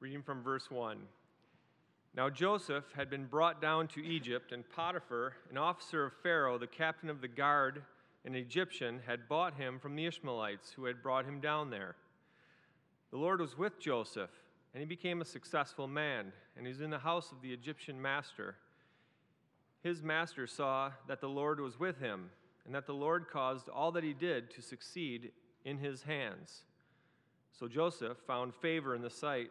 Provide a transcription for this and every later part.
Reading from verse 1. Now Joseph had been brought down to Egypt, and Potiphar, an officer of Pharaoh, the captain of the guard, an Egyptian, had bought him from the Ishmaelites who had brought him down there. The Lord was with Joseph, and he became a successful man, and he was in the house of the Egyptian master. His master saw that the Lord was with him, and that the Lord caused all that he did to succeed in his hands. So Joseph found favor in the sight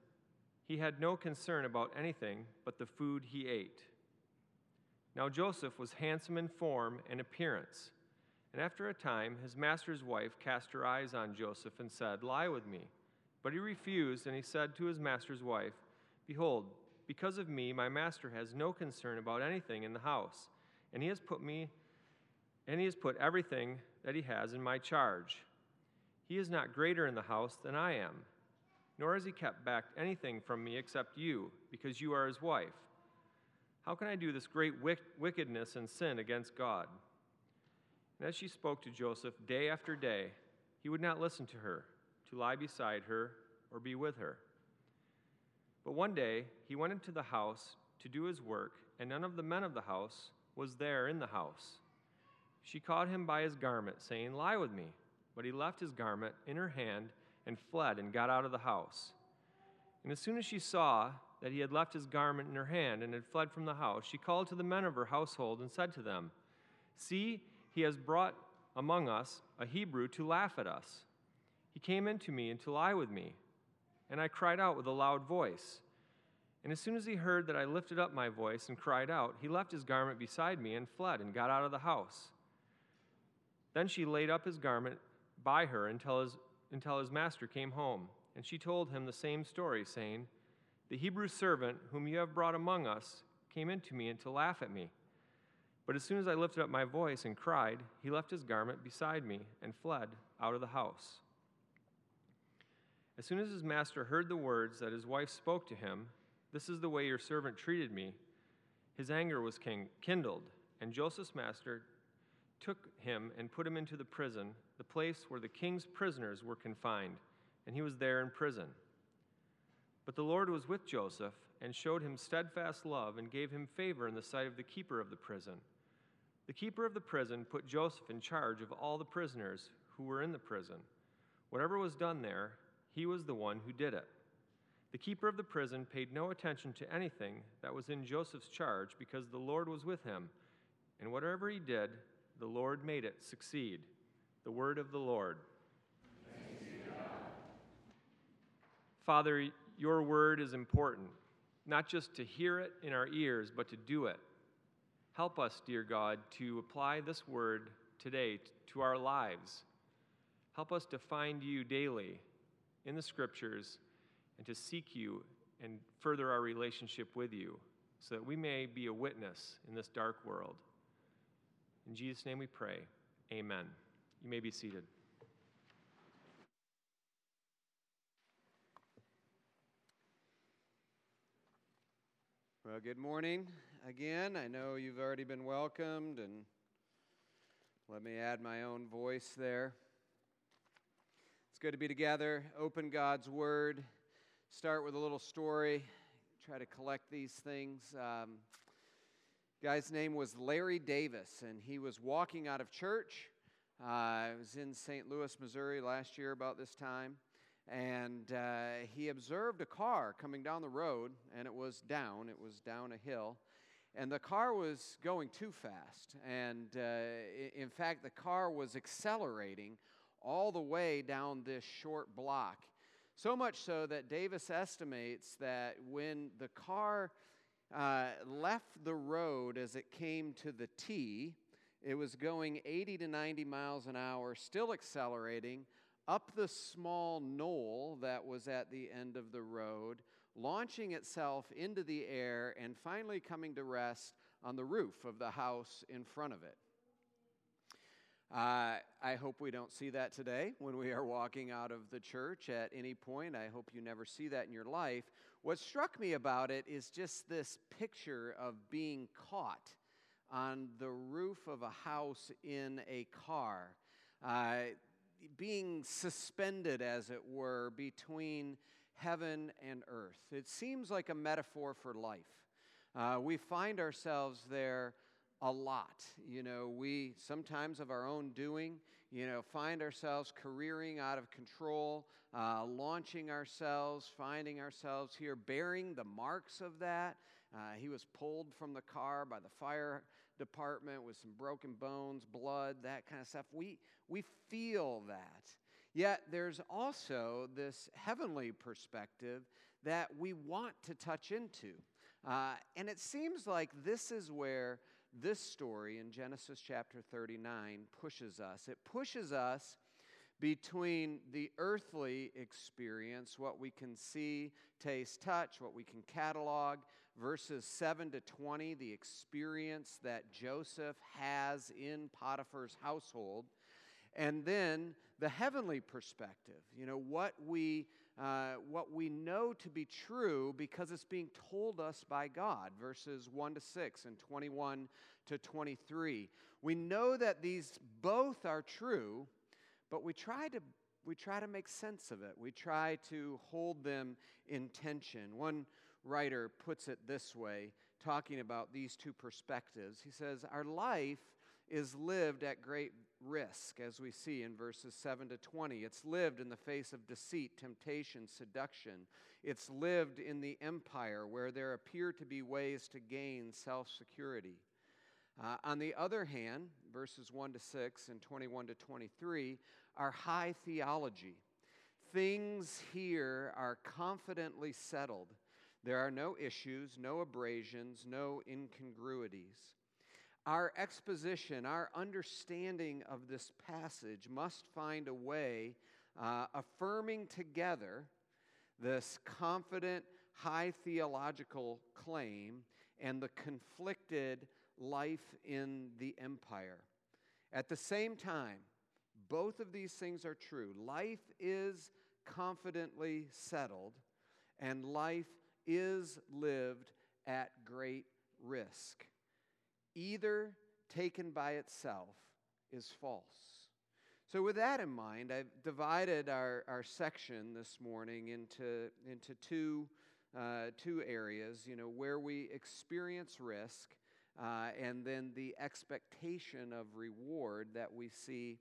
he had no concern about anything but the food he ate. Now Joseph was handsome in form and appearance. And after a time, his master's wife cast her eyes on Joseph and said, Lie with me. But he refused, and he said to his master's wife, Behold, because of me, my master has no concern about anything in the house, and he has put me and he has put everything that he has in my charge. He is not greater in the house than I am nor has he kept back anything from me except you, because you are his wife. How can I do this great wickedness and sin against God? And as she spoke to Joseph day after day, he would not listen to her, to lie beside her, or be with her. But one day he went into the house to do his work, and none of the men of the house was there in the house. She caught him by his garment, saying, Lie with me. But he left his garment in her hand and fled and got out of the house. And as soon as she saw that he had left his garment in her hand and had fled from the house, she called to the men of her household and said to them, See, he has brought among us a Hebrew to laugh at us. He came in to me and to lie with me. And I cried out with a loud voice. And as soon as he heard that I lifted up my voice and cried out, he left his garment beside me and fled and got out of the house. Then she laid up his garment by her until his until his master came home. And she told him the same story, saying, The Hebrew servant whom you have brought among us came in to me and to laugh at me. But as soon as I lifted up my voice and cried, he left his garment beside me and fled out of the house. As soon as his master heard the words that his wife spoke to him, This is the way your servant treated me, his anger was kindled, and Joseph's master took him and put him into the prison, the place where the king's prisoners were confined, and he was there in prison. But the Lord was with Joseph and showed him steadfast love and gave him favor in the sight of the keeper of the prison. The keeper of the prison put Joseph in charge of all the prisoners who were in the prison. Whatever was done there, he was the one who did it. The keeper of the prison paid no attention to anything that was in Joseph's charge because the Lord was with him, and whatever he did, the Lord made it succeed. The word of the Lord. Father, your word is important, not just to hear it in our ears, but to do it. Help us, dear God, to apply this word today to our lives. Help us to find you daily in the scriptures and to seek you and further our relationship with you so that we may be a witness in this dark world. In Jesus' name we pray. Amen. You may be seated. Well, good morning again. I know you've already been welcomed, and let me add my own voice there. It's good to be together, open God's Word, start with a little story, try to collect these things. Um, guy's name was Larry Davis, and he was walking out of church. Uh, I was in St. Louis, Missouri last year about this time, and uh, he observed a car coming down the road, and it was down, it was down a hill. And the car was going too fast. And uh, in fact, the car was accelerating all the way down this short block. So much so that Davis estimates that when the car uh, left the road as it came to the T. It was going 80 to 90 miles an hour, still accelerating, up the small knoll that was at the end of the road, launching itself into the air and finally coming to rest on the roof of the house in front of it. Uh, I hope we don't see that today when we are walking out of the church at any point. I hope you never see that in your life. What struck me about it is just this picture of being caught on the roof of a house in a car, uh, being suspended, as it were, between heaven and earth. It seems like a metaphor for life. Uh, we find ourselves there a lot. You know, we sometimes of our own doing, you know, find ourselves careering out of control, uh, launching ourselves, finding ourselves here, bearing the marks of that. Uh, he was pulled from the car by the fire department with some broken bones, blood, that kind of stuff. We, we feel that. Yet there's also this heavenly perspective that we want to touch into. Uh, and it seems like this is where this story in Genesis chapter 39 pushes us. It pushes us between the earthly experience, what we can see, taste, touch, what we can catalog, verses 7 to 20, the experience that Joseph has in Potiphar's household, and then the heavenly perspective, you know, what we uh, what we know to be true because it's being told us by God, verses 1 to 6 and 21 to 23. We know that these both are true, but we try to we try to make sense of it. We try to hold them in tension. One writer puts it this way, talking about these two perspectives. He says, Our life is lived at great risk, as we see in verses 7 to 20. It's lived in the face of deceit, temptation, seduction. It's lived in the empire where there appear to be ways to gain self security. Uh, on the other hand, verses 1 to 6 and 21 to 23 are high theology. Things here are confidently settled. There are no issues, no abrasions, no incongruities. Our exposition, our understanding of this passage must find a way uh, affirming together this confident, high theological claim and the conflicted life in the empire. At the same time, both of these things are true. Life is confidently settled, and life is lived at great risk. Either taken by itself is false. So, with that in mind, I've divided our, our section this morning into, into two, uh, two areas, you know, where we experience risk uh, and then the expectation of reward that we see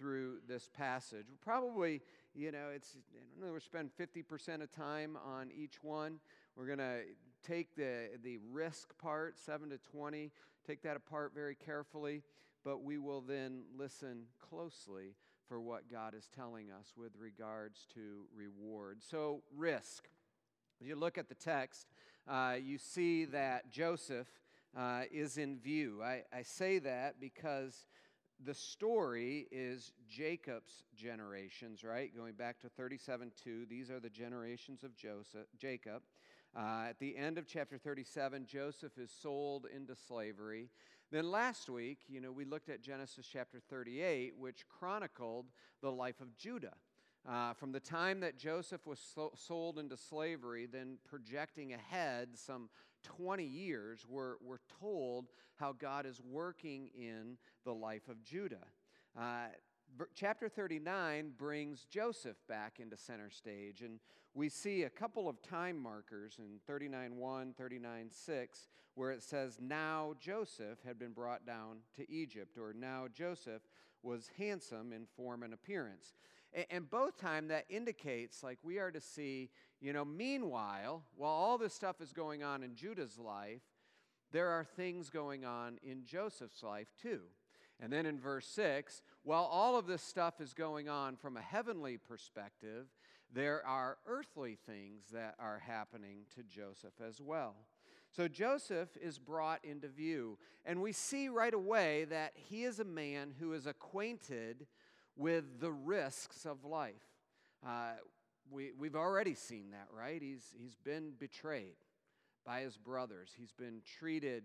through this passage. We'll Probably, you know, it's, I don't know, we're spend 50% of time on each one. We're going to take the, the risk part, 7 to 20, take that apart very carefully, but we will then listen closely for what God is telling us with regards to reward. So, risk. If you look at the text, uh, you see that Joseph uh, is in view. I, I say that because the story is Jacob's generations, right? Going back to 37 2, these are the generations of Joseph, Jacob. Uh, at the end of chapter 37, Joseph is sold into slavery. Then last week, you know, we looked at Genesis chapter 38, which chronicled the life of Judah. Uh, from the time that Joseph was so- sold into slavery, then projecting ahead some 20 years, we're, we're told how God is working in the life of Judah. Uh, chapter 39 brings Joseph back into center stage, and we see a couple of time markers in thirty-nine 39.1, 39.6, where it says, Now Joseph had been brought down to Egypt, or now Joseph was handsome in form and appearance. And both time that indicates like we are to see, you know, meanwhile, while all this stuff is going on in Judah's life, there are things going on in Joseph's life too. And then in verse 6, while all of this stuff is going on from a heavenly perspective, there are earthly things that are happening to Joseph as well. So Joseph is brought into view, and we see right away that he is a man who is acquainted with the risks of life. Uh, we, we've already seen that, right? He's, he's been betrayed by his brothers, he's been treated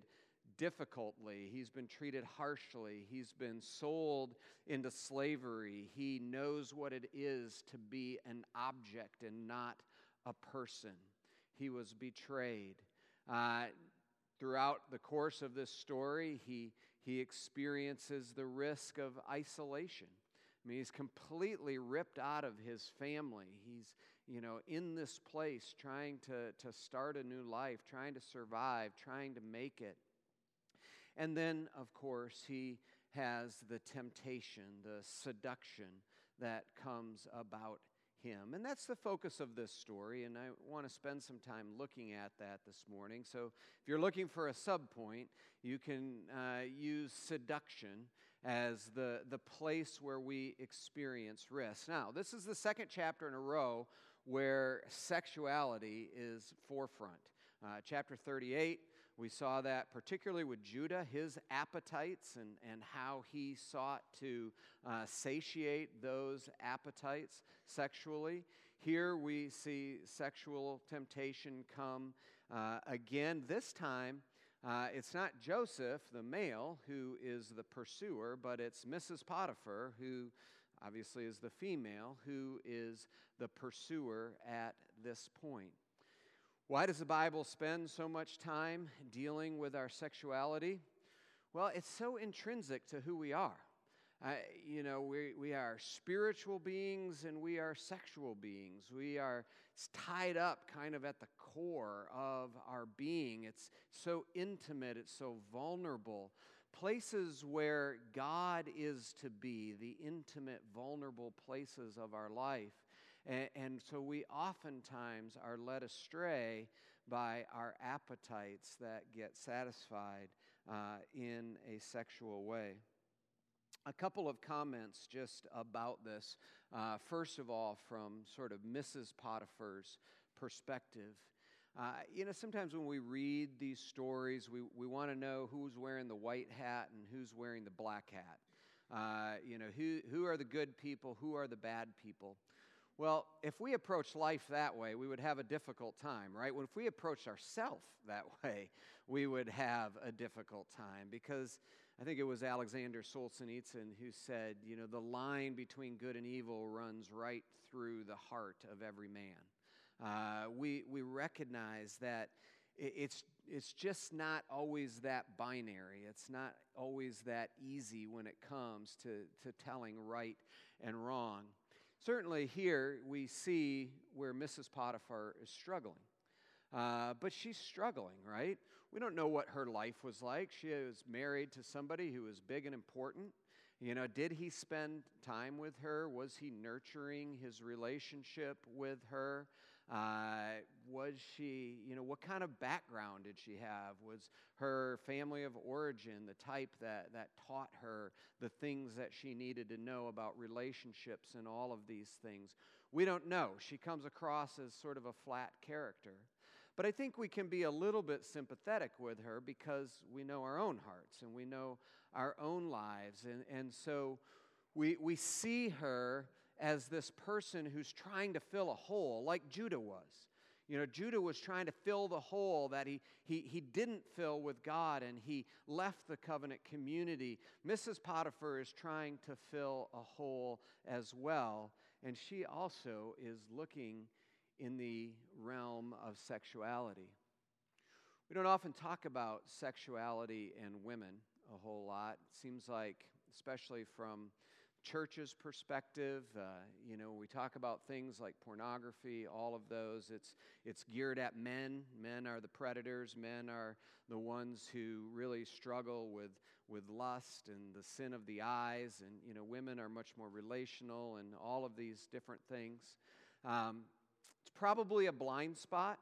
difficultly, he's been treated harshly, he's been sold into slavery. He knows what it is to be an object and not a person. He was betrayed. Uh, throughout the course of this story, he, he experiences the risk of isolation. I mean, he's completely ripped out of his family. He's, you know, in this place trying to, to start a new life, trying to survive, trying to make it. And then, of course, he has the temptation, the seduction that comes about him. And that's the focus of this story, and I want to spend some time looking at that this morning. So, if you're looking for a subpoint, you can uh, use seduction as the, the place where we experience risk. Now, this is the second chapter in a row where sexuality is forefront. Uh, chapter 38 we saw that particularly with Judah, his appetites and, and how he sought to uh, satiate those appetites sexually. Here we see sexual temptation come uh, again. This time, uh, it's not Joseph, the male, who is the pursuer, but it's Mrs. Potiphar, who obviously is the female, who is the pursuer at this point. Why does the Bible spend so much time dealing with our sexuality? Well, it's so intrinsic to who we are. Uh, you know, we, we are spiritual beings and we are sexual beings. We are tied up kind of at the core of our being. It's so intimate, it's so vulnerable. Places where God is to be, the intimate, vulnerable places of our life. And, and so we oftentimes are led astray by our appetites that get satisfied uh, in a sexual way. A couple of comments just about this. Uh, first of all, from sort of Mrs. Potiphar's perspective. Uh, you know, sometimes when we read these stories, we, we want to know who's wearing the white hat and who's wearing the black hat. Uh, you know, who, who are the good people, who are the bad people. Well, if we approach life that way, we would have a difficult time, right? Well, if we approach ourselves that way, we would have a difficult time because I think it was Alexander Solzhenitsyn who said, you know, the line between good and evil runs right through the heart of every man. Uh, we, we recognize that it's, it's just not always that binary. It's not always that easy when it comes to, to telling right and wrong. Certainly, here we see where Mrs. Potiphar is struggling. Uh, but she's struggling, right? We don't know what her life was like. She was married to somebody who was big and important. You know, did he spend time with her? Was he nurturing his relationship with her? Uh, was she, you know, what kind of background did she have? Was her family of origin the type that, that taught her the things that she needed to know about relationships and all of these things? We don't know. She comes across as sort of a flat character. But I think we can be a little bit sympathetic with her because we know our own hearts and we know our own lives. And, and so we, we see her as this person who's trying to fill a hole, like Judah was. You know, Judah was trying to fill the hole that he, he, he didn't fill with God and he left the covenant community. Mrs. Potiphar is trying to fill a hole as well, and she also is looking in the realm of sexuality. We don't often talk about sexuality and women a whole lot. It seems like, especially from church's perspective. Uh, you know, we talk about things like pornography, all of those. It's, it's geared at men. Men are the predators, men are the ones who really struggle with, with lust and the sin of the eyes. And, you know, women are much more relational and all of these different things. Um, it's probably a blind spot.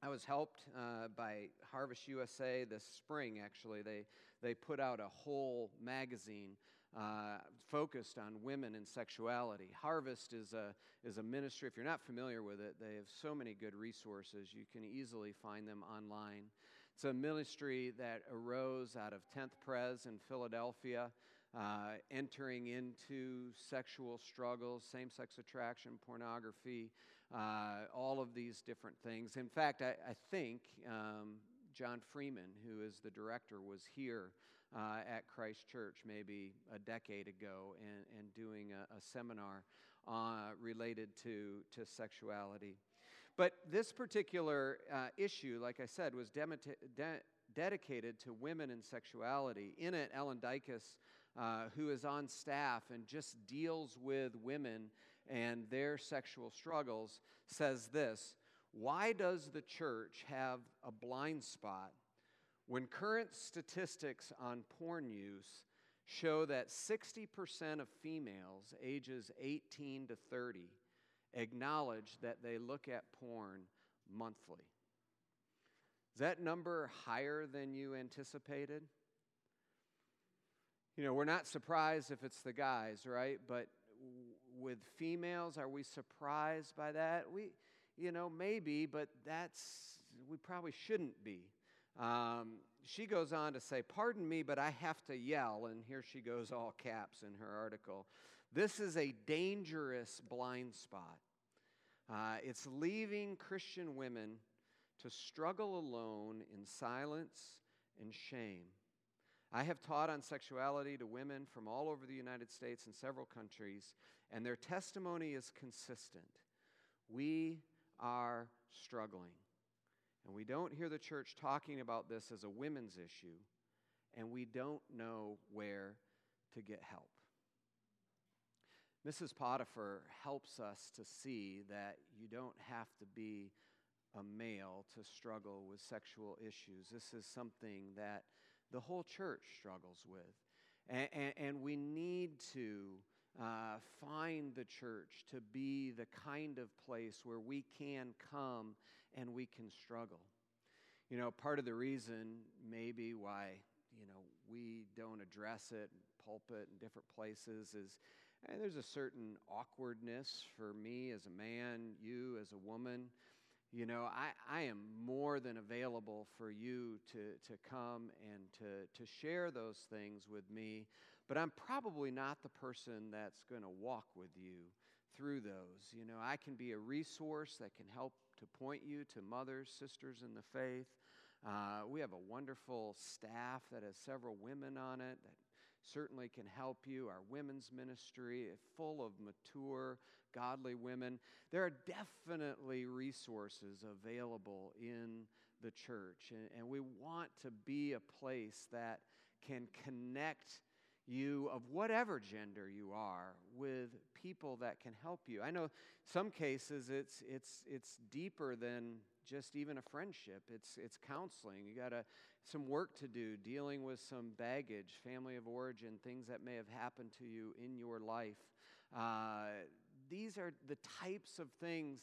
I was helped uh, by Harvest USA this spring, actually. They, they put out a whole magazine uh, focused on women and sexuality. Harvest is a, is a ministry. If you're not familiar with it, they have so many good resources. You can easily find them online. It's a ministry that arose out of 10th Pres in Philadelphia. uh, entering into sexual struggles, same sex attraction, pornography, uh, all of these different things. In fact, I, I think um, John Freeman, who is the director, was here uh, at Christ Church maybe a decade ago and, and doing a, a seminar uh, related to, to sexuality. But this particular uh, issue, like I said, was de- dedicated to women and sexuality. In it, Ellen Dykas, uh, who is on staff and just deals with women and their sexual struggles, says this Why does the church have a blind spot when current statistics on porn use show that 60% of females ages 18 to 30 acknowledge that they look at porn monthly? Is that number higher than you anticipated? You know, we're not surprised if it's the guys, right? But with females, are we surprised by that? We, you know, maybe, but that's, we probably shouldn't be. Um, she goes on to say, Pardon me, but I have to yell. And here she goes, all caps in her article. This is a dangerous blind spot. Uh, it's leaving Christian women to struggle alone in silence and shame. I have taught on sexuality to women from all over the United States and several countries, and their testimony is consistent. We are struggling. And we don't hear the church talking about this as a women's issue, and we don't know where to get help. Mrs. Potiphar helps us to see that you don't have to be a male to struggle with sexual issues. This is something that the whole church struggles with. And, and, and we need to uh, find the church to be the kind of place where we can come and we can struggle. You know, part of the reason maybe why, you know, we don't address it, in pulpit in different places is and there's a certain awkwardness for me as a man, you as a woman. You know, I, I am more than available for you to, to come and to, to share those things with me, but I'm probably not the person that's going to walk with you through those. You know, I can be a resource that can help to point you to mothers, sisters in the faith. Uh, we have a wonderful staff that has several women on it that certainly can help you. Our women's ministry is full of mature, godly women. There are definitely resources available in the church, and, and we want to be a place that can connect you of whatever gender you are with people that can help you. I know some cases it's it's it's deeper than just even a friendship. It's it's counseling. You got to some work to do dealing with some baggage, family of origin, things that may have happened to you in your life. Uh, these are the types of things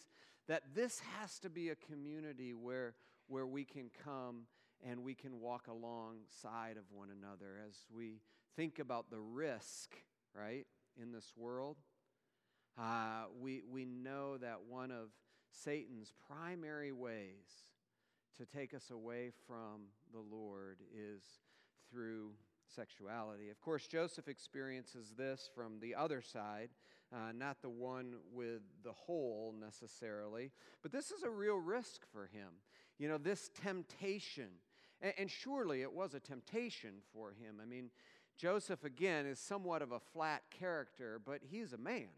that this has to be a community where, where we can come and we can walk alongside of one another as we think about the risk, right, in this world. Uh, we, we know that one of Satan's primary ways to take us away from the Lord is through sexuality. Of course, Joseph experiences this from the other side, uh, not the one with the hole necessarily, but this is a real risk for him. You know, this temptation, and, and surely it was a temptation for him. I mean, Joseph, again, is somewhat of a flat character, but he's a man.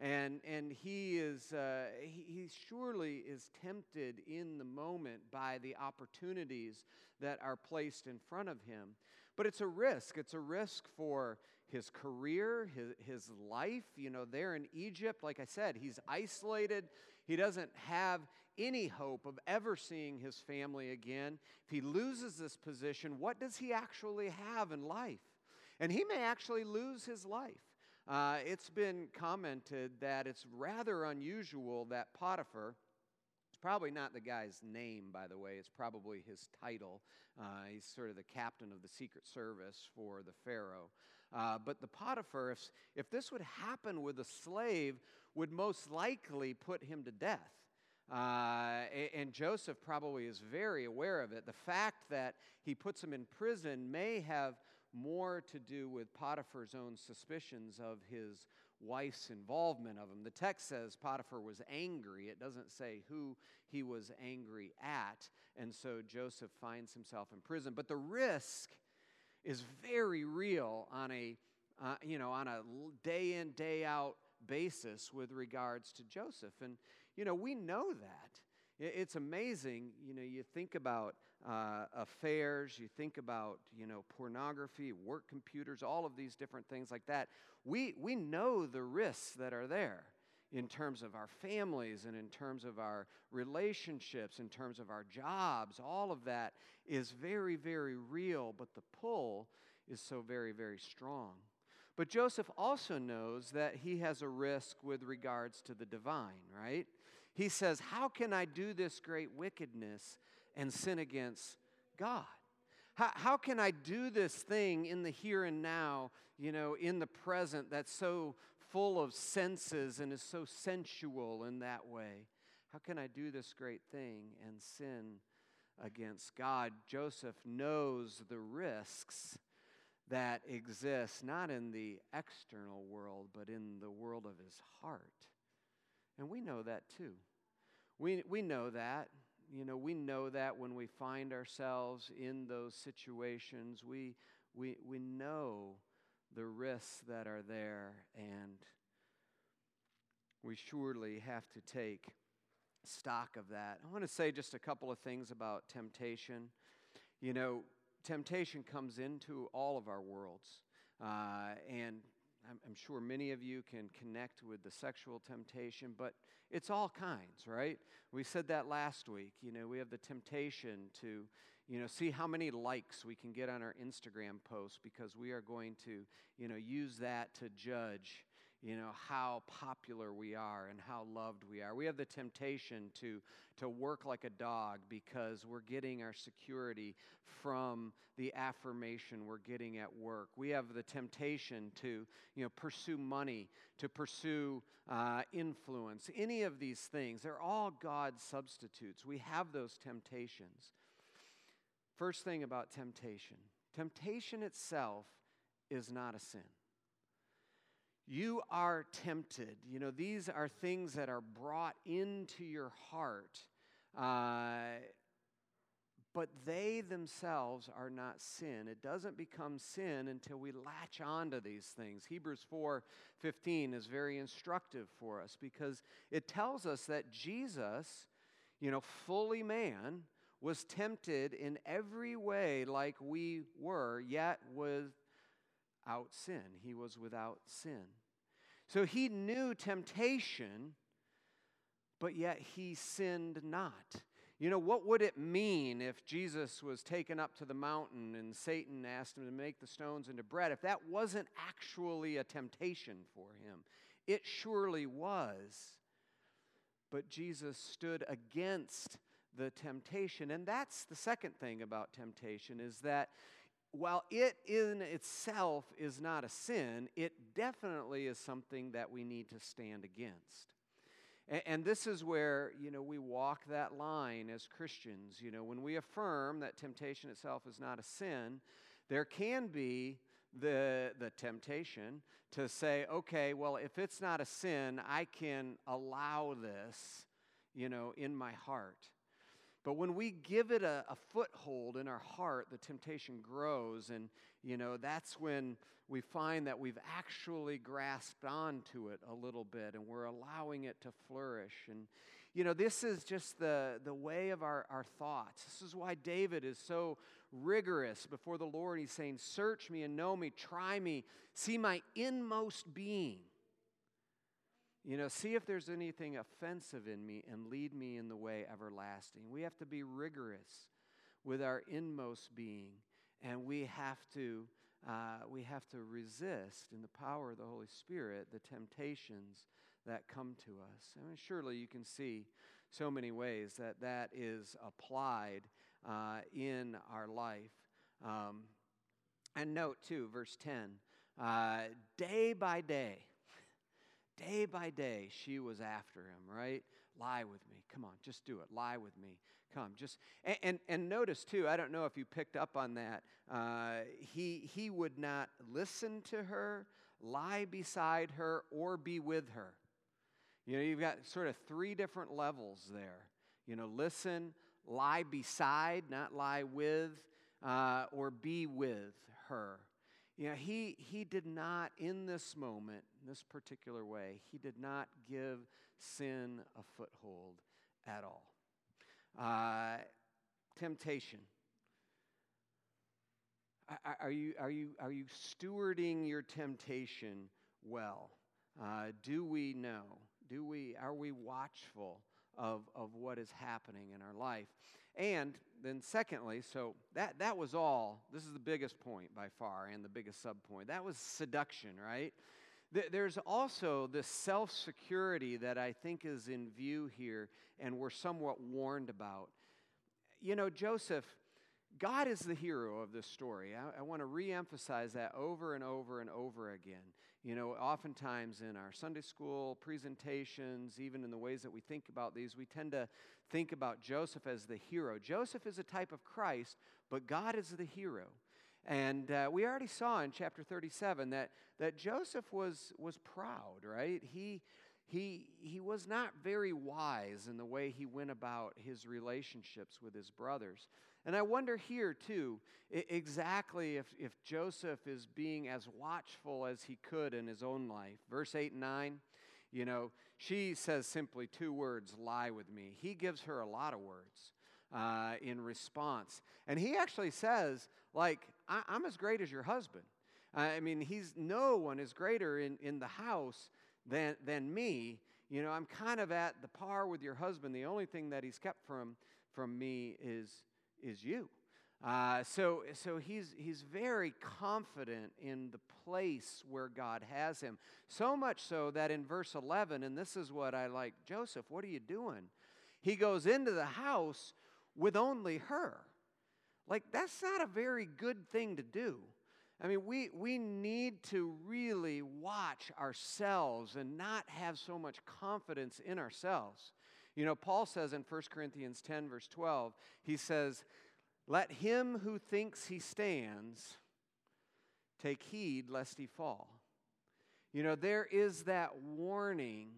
And, and he, is, uh, he, he surely is tempted in the moment by the opportunities that are placed in front of him. But it's a risk. It's a risk for his career, his, his life. You know, there in Egypt, like I said, he's isolated. He doesn't have any hope of ever seeing his family again. If he loses this position, what does he actually have in life? And he may actually lose his life. Uh, it's been commented that it's rather unusual that Potiphar, it's probably not the guy's name, by the way, it's probably his title. Uh, he's sort of the captain of the Secret Service for the Pharaoh. Uh, but the Potiphar, if, if this would happen with a slave, would most likely put him to death. Uh, and Joseph probably is very aware of it. The fact that he puts him in prison may have more to do with Potiphar's own suspicions of his wife's involvement of him. The text says Potiphar was angry. It doesn't say who he was angry at. And so Joseph finds himself in prison. But the risk is very real on a uh, you know on a day in day out basis with regards to Joseph. And you know we know that. It's amazing, you know, you think about uh, affairs, you think about, you know, pornography, work computers, all of these different things like that. We, we know the risks that are there in terms of our families and in terms of our relationships, in terms of our jobs. All of that is very, very real, but the pull is so very, very strong. But Joseph also knows that he has a risk with regards to the divine, right? He says, How can I do this great wickedness and sin against God? How, how can I do this thing in the here and now, you know, in the present that's so full of senses and is so sensual in that way? How can I do this great thing and sin against God? Joseph knows the risks that exist not in the external world, but in the world of his heart. And we know that too. We, we know that. You know, we know that when we find ourselves in those situations, we, we, we know the risks that are there, and we surely have to take stock of that. I want to say just a couple of things about temptation. You know, temptation comes into all of our worlds, uh, and I'm, I'm sure many of you can connect with the sexual temptation, but it's all kinds, right? We said that last week. You know, we have the temptation to, you know, see how many likes we can get on our Instagram posts because we are going to, you know, use that to judge you know, how popular we are and how loved we are. We have the temptation to, to work like a dog because we're getting our security from the affirmation we're getting at work. We have the temptation to, you know, pursue money, to pursue uh, influence. Any of these things, they're all God's substitutes. We have those temptations. First thing about temptation temptation itself is not a sin you are tempted. You know, these are things that are brought into your heart, uh, but they themselves are not sin. It doesn't become sin until we latch onto these things. Hebrews 4 15 is very instructive for us because it tells us that Jesus, you know, fully man, was tempted in every way like we were, yet without sin. He was without sin. So he knew temptation, but yet he sinned not. You know, what would it mean if Jesus was taken up to the mountain and Satan asked him to make the stones into bread? If that wasn't actually a temptation for him, it surely was. But Jesus stood against the temptation. And that's the second thing about temptation is that while it in itself is not a sin, it definitely is something that we need to stand against. And, and, this is where, you know, we walk that line as Christians. You know, when we affirm that temptation itself is not a sin, there can be the, the temptation to say, okay, well, if it's not a sin, I can allow this, you know, in my heart. But when we give it a, a, foothold in our heart, the temptation grows. And, you know, that's when we find that we've actually grasped onto it a little bit and we're allowing it to flourish. And, you know, this is just the, the way of our, our thoughts. This is why David is so rigorous before the Lord. He's saying, Search me and know me, try me, see my inmost being. You know, see if there's anything offensive in me and lead me in the way everlasting. We have to be rigorous with our inmost being, and we have to uh, we have to resist in the power of the Holy Spirit the temptations that come to us. I mean, surely you can see so many ways that that is applied uh, in our life. Um, and note too, verse ten, uh, day by day day by day, she was after him, right? Lie with me. Come on, just do it. Lie with me. Come, just and and, and notice too. I don't know if you picked up on that. Uh, he he would not listen to her, lie beside her, or be with her. You know, you've got sort of three different levels there. You know, listen, lie beside, not lie with, uh, or be with her. Know, he, he did not, in this moment, in this particular way, he did not give sin a foothold at all. Uh, temptation. Are you, are, you, are you stewarding your temptation well? Uh, do we know? Do we, are we watchful of, of what is happening in our life? And then, secondly, so that, that was all. This is the biggest point by far and the biggest subpoint. That was seduction, right? There's also this self security that I think is in view here and we're somewhat warned about. You know, Joseph, God is the hero of this story. I, I want to re emphasize that over and over and over again. You know, oftentimes in our Sunday school presentations, even in the ways that we think about these, we tend to think about Joseph as the hero. Joseph is a type of Christ, but God is the hero. And uh, we already saw in chapter 37 that, that Joseph was, was proud, right? He, he, he was not very wise in the way he went about his relationships with his brothers. And I wonder here, too, exactly if, if Joseph is being as watchful as he could in his own life. Verse 8 and 9, you know, she says simply two words, lie with me. He gives her a lot of words uh, in response. And he actually says, like, I- am as great as your husband. I mean, he's no one is greater in, in the house than, than me. You know, I'm kind of at the par with your husband. The only thing that he's kept from, from me is, is you. Uh, so, so he's, he's very confident in the place where God has him. So much so that in verse 11, and this is what I like Joseph, what are you doing? He goes into the house with only her. Like, that's not a very good thing to do. I mean, we, we need to really watch ourselves and not have so much confidence in ourselves. You know, Paul says in 1 Corinthians 10, verse 12, he says, let him who thinks he stands take heed lest he fall. You know, there is that warning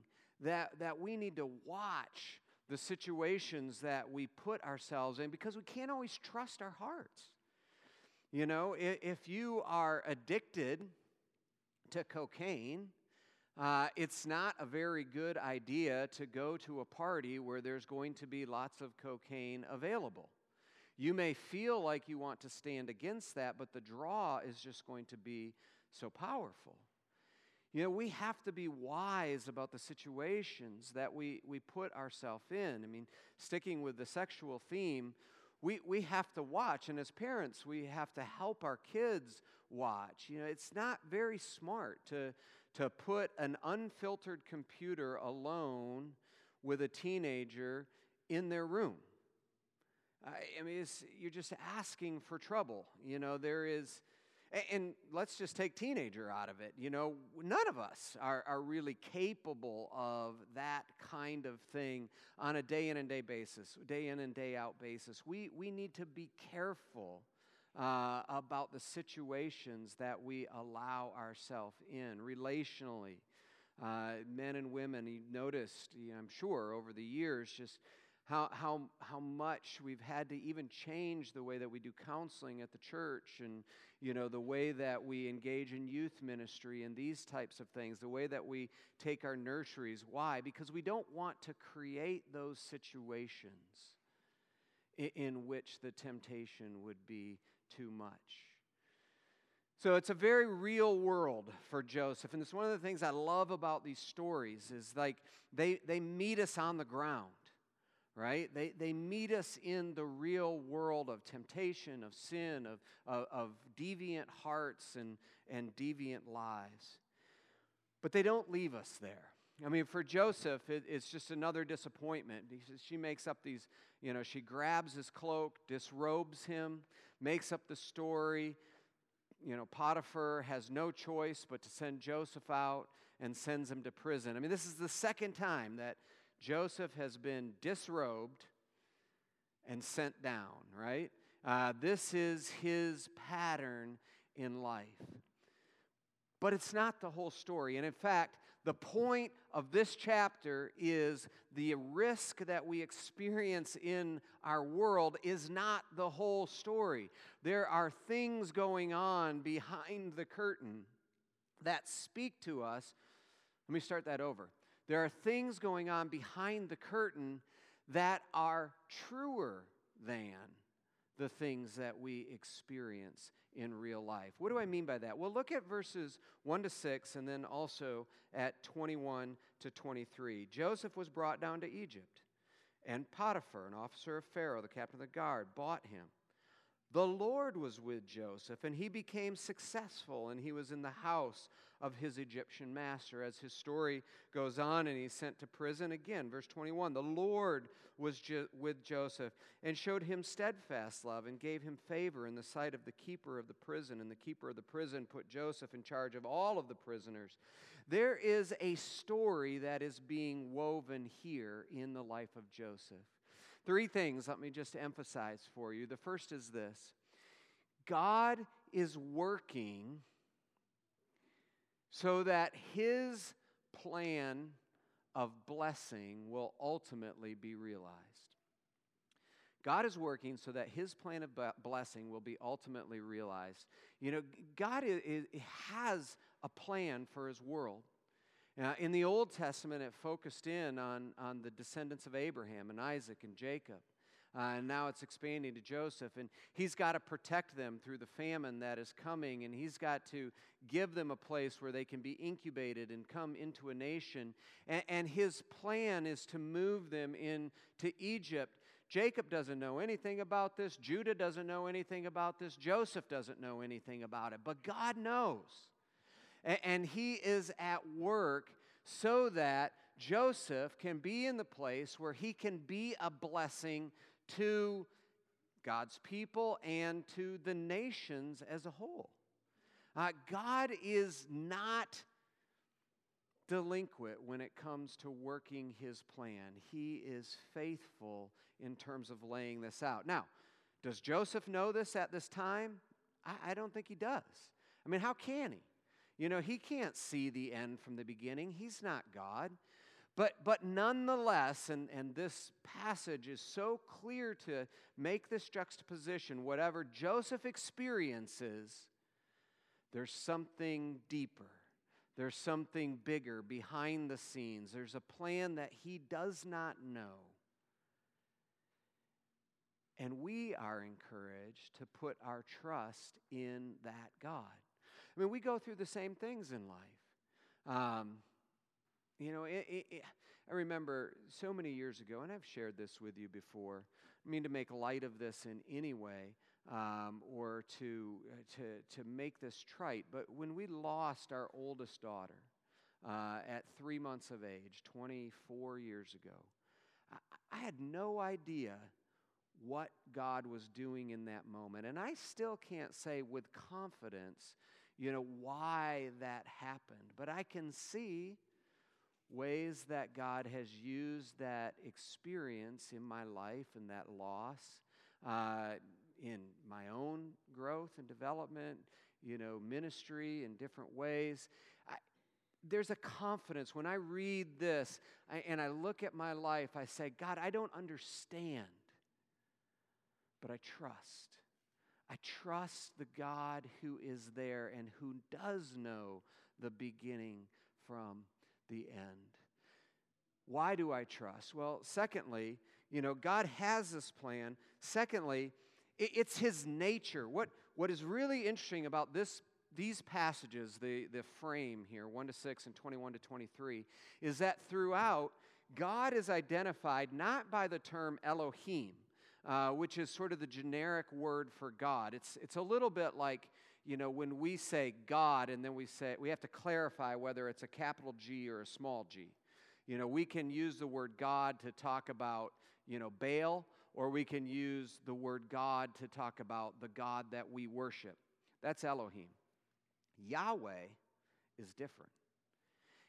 that, that we need to watch the situations that we put ourselves in because we can't always trust our hearts. You know, if you are addicted to cocaine, uh, it's not a very good idea to go to a party where there's going to be lots of cocaine available. You may feel like you want to stand against that, but the draw is just going to be so powerful. You know, we have to be wise about the situations that we, we put ourselves in. I mean, sticking with the sexual theme, we, we have to watch, and as parents, we have to help our kids watch. You know, it's not very smart to, to put an unfiltered computer alone with a teenager in their room. I mean, you're just asking for trouble. You know, there is, and let's just take teenager out of it. You know, none of us are, are really capable of that kind of thing on a day in and day basis, day in and day out basis. We, we need to be careful uh, about the situations that we allow ourselves in relationally. Uh, men and women, you noticed, you know, I'm sure, over the years, just how, how, how much we've had to even change the way that we do counseling at the church and you know the way that we engage in youth ministry and these types of things the way that we take our nurseries why because we don't want to create those situations in, in which the temptation would be too much so it's a very real world for Joseph. And it's one of the things I love about these stories is like they, they meet us on the ground right? They, they meet us in the real world of temptation, of sin, of, of, of deviant hearts and, and deviant lives. But they don't leave us there. I mean, for Joseph, it, it's just another disappointment. because She makes up these, you know, she grabs his cloak, disrobes him, makes up the story. You know, Potiphar has no choice but to send Joseph out and sends him to prison. I mean, this is the second time that Joseph has been disrobed and sent down, right? Uh, this is his pattern in life. But it's not the whole story. And in fact, the point of this chapter is the risk that we experience in our world is not the whole story. There are things going on behind the curtain that speak to us. Let me start that over. There are things going on behind the curtain that are truer than the things that we experience in real life. What do I mean by that? Well, look at verses 1 to 6 and then also at 21 to 23. Joseph was brought down to Egypt, and Potiphar, an officer of Pharaoh, the captain of the guard, bought him. The Lord was with Joseph, and he became successful, and he was in the house of his Egyptian master. As his story goes on, and he's sent to prison again. Verse 21 The Lord was jo- with Joseph and showed him steadfast love and gave him favor in the sight of the keeper of the prison. And the keeper of the prison put Joseph in charge of all of the prisoners. There is a story that is being woven here in the life of Joseph. Three things, let me just emphasize for you. The first is this God is working so that his plan of blessing will ultimately be realized. God is working so that his plan of blessing will be ultimately realized. You know, God is, has a plan for his world. Uh, in the Old Testament, it focused in on, on the descendants of Abraham and Isaac and Jacob. Uh, and now it's expanding to Joseph. And he's got to protect them through the famine that is coming. And he's got to give them a place where they can be incubated and come into a nation. And, and his plan is to move them into Egypt. Jacob doesn't know anything about this. Judah doesn't know anything about this. Joseph doesn't know anything about it. But God knows. And, he is at work so that Joseph can be in the place where he can be a blessing to God's people and to the nations as a whole. Uh, God is not delinquent when it comes to working his plan. He is faithful in terms of laying this out. Now, does Joseph know this at this time? I, I don't think he does. I mean, how can he? You know, he can't see the end from the beginning. He's not God. But, but nonetheless, and, and this passage is so clear to make this juxtaposition, whatever Joseph experiences, there's something deeper. There's something bigger behind the scenes. There's a plan that he does not know. And we are encouraged to put our trust in that God. I mean, we go through the same things in life. Um, you know, it, it, it, I remember so many years ago, and I've shared this with you before. I mean to make light of this in any way um, or to, uh, to, to make this trite, but when we lost our oldest daughter uh, at three months of age, 24 years ago, I, I had no idea what God was doing in that moment. And I still can't say with confidence, you know, why that happened. But I can see ways that God has used that experience in my life and that loss uh, in my own growth and development, you know, ministry in different ways. I, there's a confidence when I read this I, and I look at my life, I say, God, I don't understand, but I trust. I trust the God who is there and who does know the beginning from the end. Why do I trust? Well, secondly, you know, God has this plan. Secondly, it's his nature. What, what is really interesting about this, these passages, the, the frame here, 1 to 6 and 21 to 23, is that throughout, God is identified not by the term Elohim, uh, which is sort of the generic word for God. It's, it's a little bit like you know, when we say God and then we say, we have to clarify whether it's a capital G or a small g. You know, we can use the word God to talk about, you know, Baal, or we can use the word God to talk about the God that we worship. That's Elohim. Yahweh is different.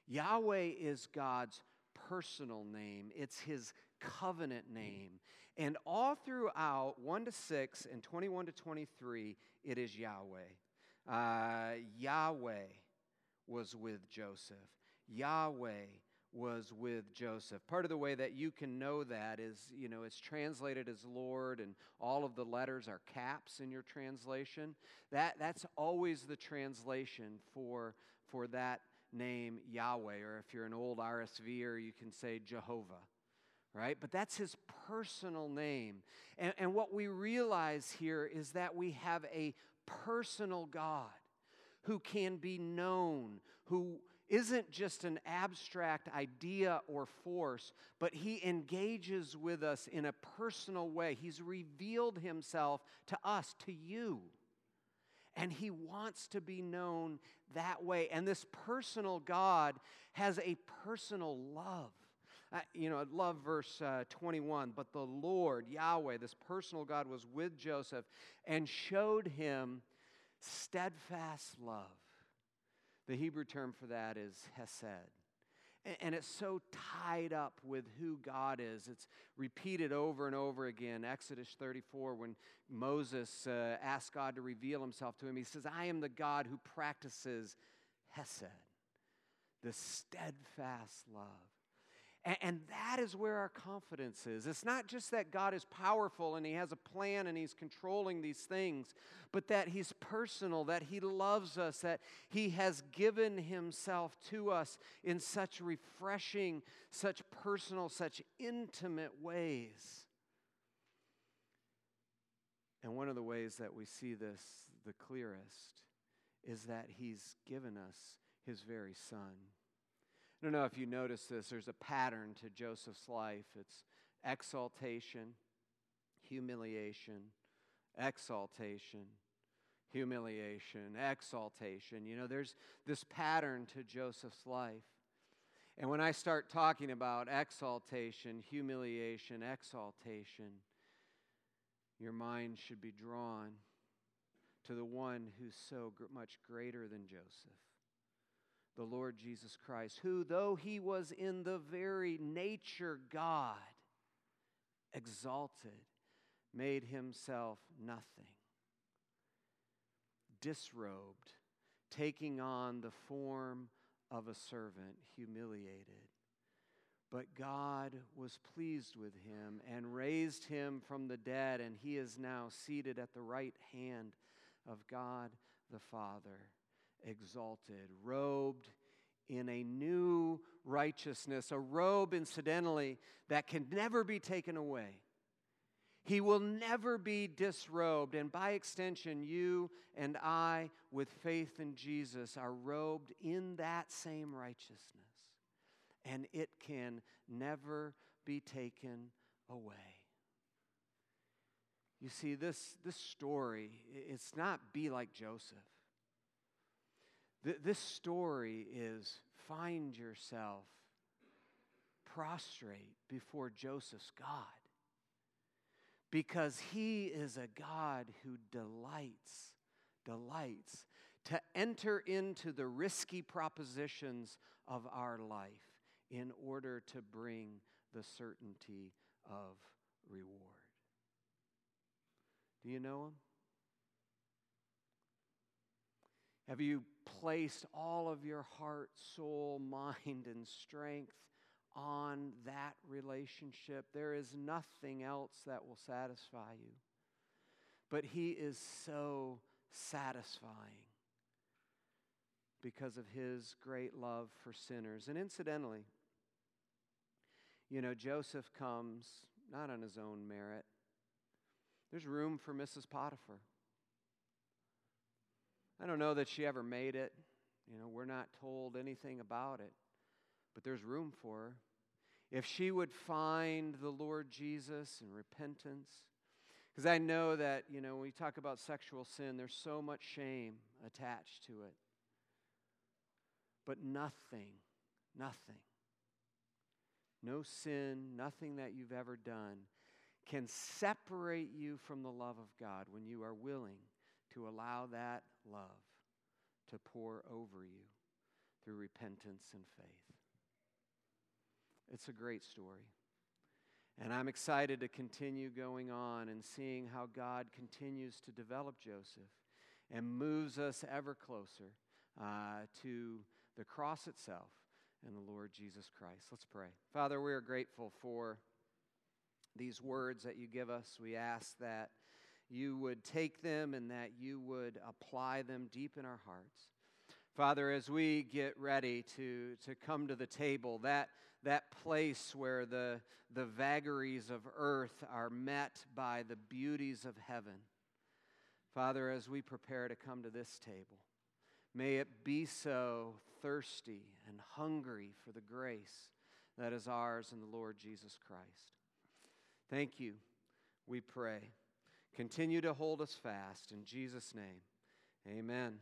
Yahweh is God's personal name, it's his covenant name. And all throughout 1 to 6 and 21 to 23, it is Yahweh. Uh, Yahweh was with Joseph. Yahweh was with Joseph. Part of the way that you can know that is, you know, it's translated as Lord and all of the letters are caps in your translation. That that's always the translation for for that name Yahweh or if you're an old RSV or you can say Jehovah. Right? But that's his personal name. And, and what we realize here is that we have a personal God who can be known, who isn't just an abstract idea or force, but he engages with us in a personal way. He's revealed himself to us, to you. And he wants to be known that way. And this personal God has a personal love. Uh, you know, I love verse uh, 21. But the Lord, Yahweh, this personal God, was with Joseph and showed him steadfast love the Hebrew term for that is hesed. And it's so tied up with who God is. It's repeated over and over again. Exodus 34, when Moses uh, asked God to reveal himself to him, he says, I am the God who practices Hesed, the steadfast love. And, and that is where our confidence is. It's not just that God is powerful and He has a plan and He's controlling these things, but that He's personal, that He loves us, that He has given Himself to us in such refreshing, such personal, such intimate ways. And one of the ways that we see this the clearest is that He's given us His very Son. I don't know if you notice this, there's a pattern to Joseph's life. It's exaltation, humiliation, exaltation, humiliation, exaltation. You know, there's this pattern to Joseph's life. And when I start talking about exaltation, humiliation, exaltation, your mind should be drawn to the one who's so much greater than Joseph the Lord Jesus Christ, who, though he was in the very nature God, exalted, made himself nothing, disrobed, taking on the form of a servant, humiliated. But God was pleased with him and raised him from the dead, and he is now seated at the right hand of God the Father exalted, robed in a new righteousness, a robe, incidentally, that can never be taken away. He will never be disrobed. And by extension, you and I, with faith in Jesus, are robed in that same righteousness. And it can never be taken away. You see, this, this story, it's not be like Joseph. Th- this story is find yourself prostrate before Joseph's God because he is a God who delights, delights to enter into the risky propositions of our life in order to bring the certainty of reward. Do you know him? Have you placed all of your heart, soul, mind, and strength on that relationship? There is nothing else that will satisfy you. But He is so satisfying because of His great love for sinners. And incidentally, you know, Joseph comes not on his own merit. There's room for Mrs. Potiphar. I don't know that she ever made it. You know, we're not told anything about it, but there's room for her. If she would find the Lord Jesus in repentance, because I know that, you know, when we talk about sexual sin, there's so much shame attached to it. But nothing, nothing, no sin, nothing that you've ever done can separate you from the love of God when you are willing to allow that love to pour over you. through repentance and faith. It's a great story. And I'm excited to continue going on and seeing how God continues to develop Joseph and moves us ever closer uh, to the cross itself and the Lord Jesus Christ. Let's pray. Father, we are grateful for these words that you give us. We ask that you would take them and that you would apply them deep in our hearts. Father, as we get ready to, to come to the table, that, that place where the, the vagaries of earth are met by the beauties of heaven, Father, as we prepare to come to this table, may it be so thirsty and hungry for the grace that is ours in the Lord Jesus Christ. Thank you, we pray. Continue to hold us fast. In Jesus' name, amen.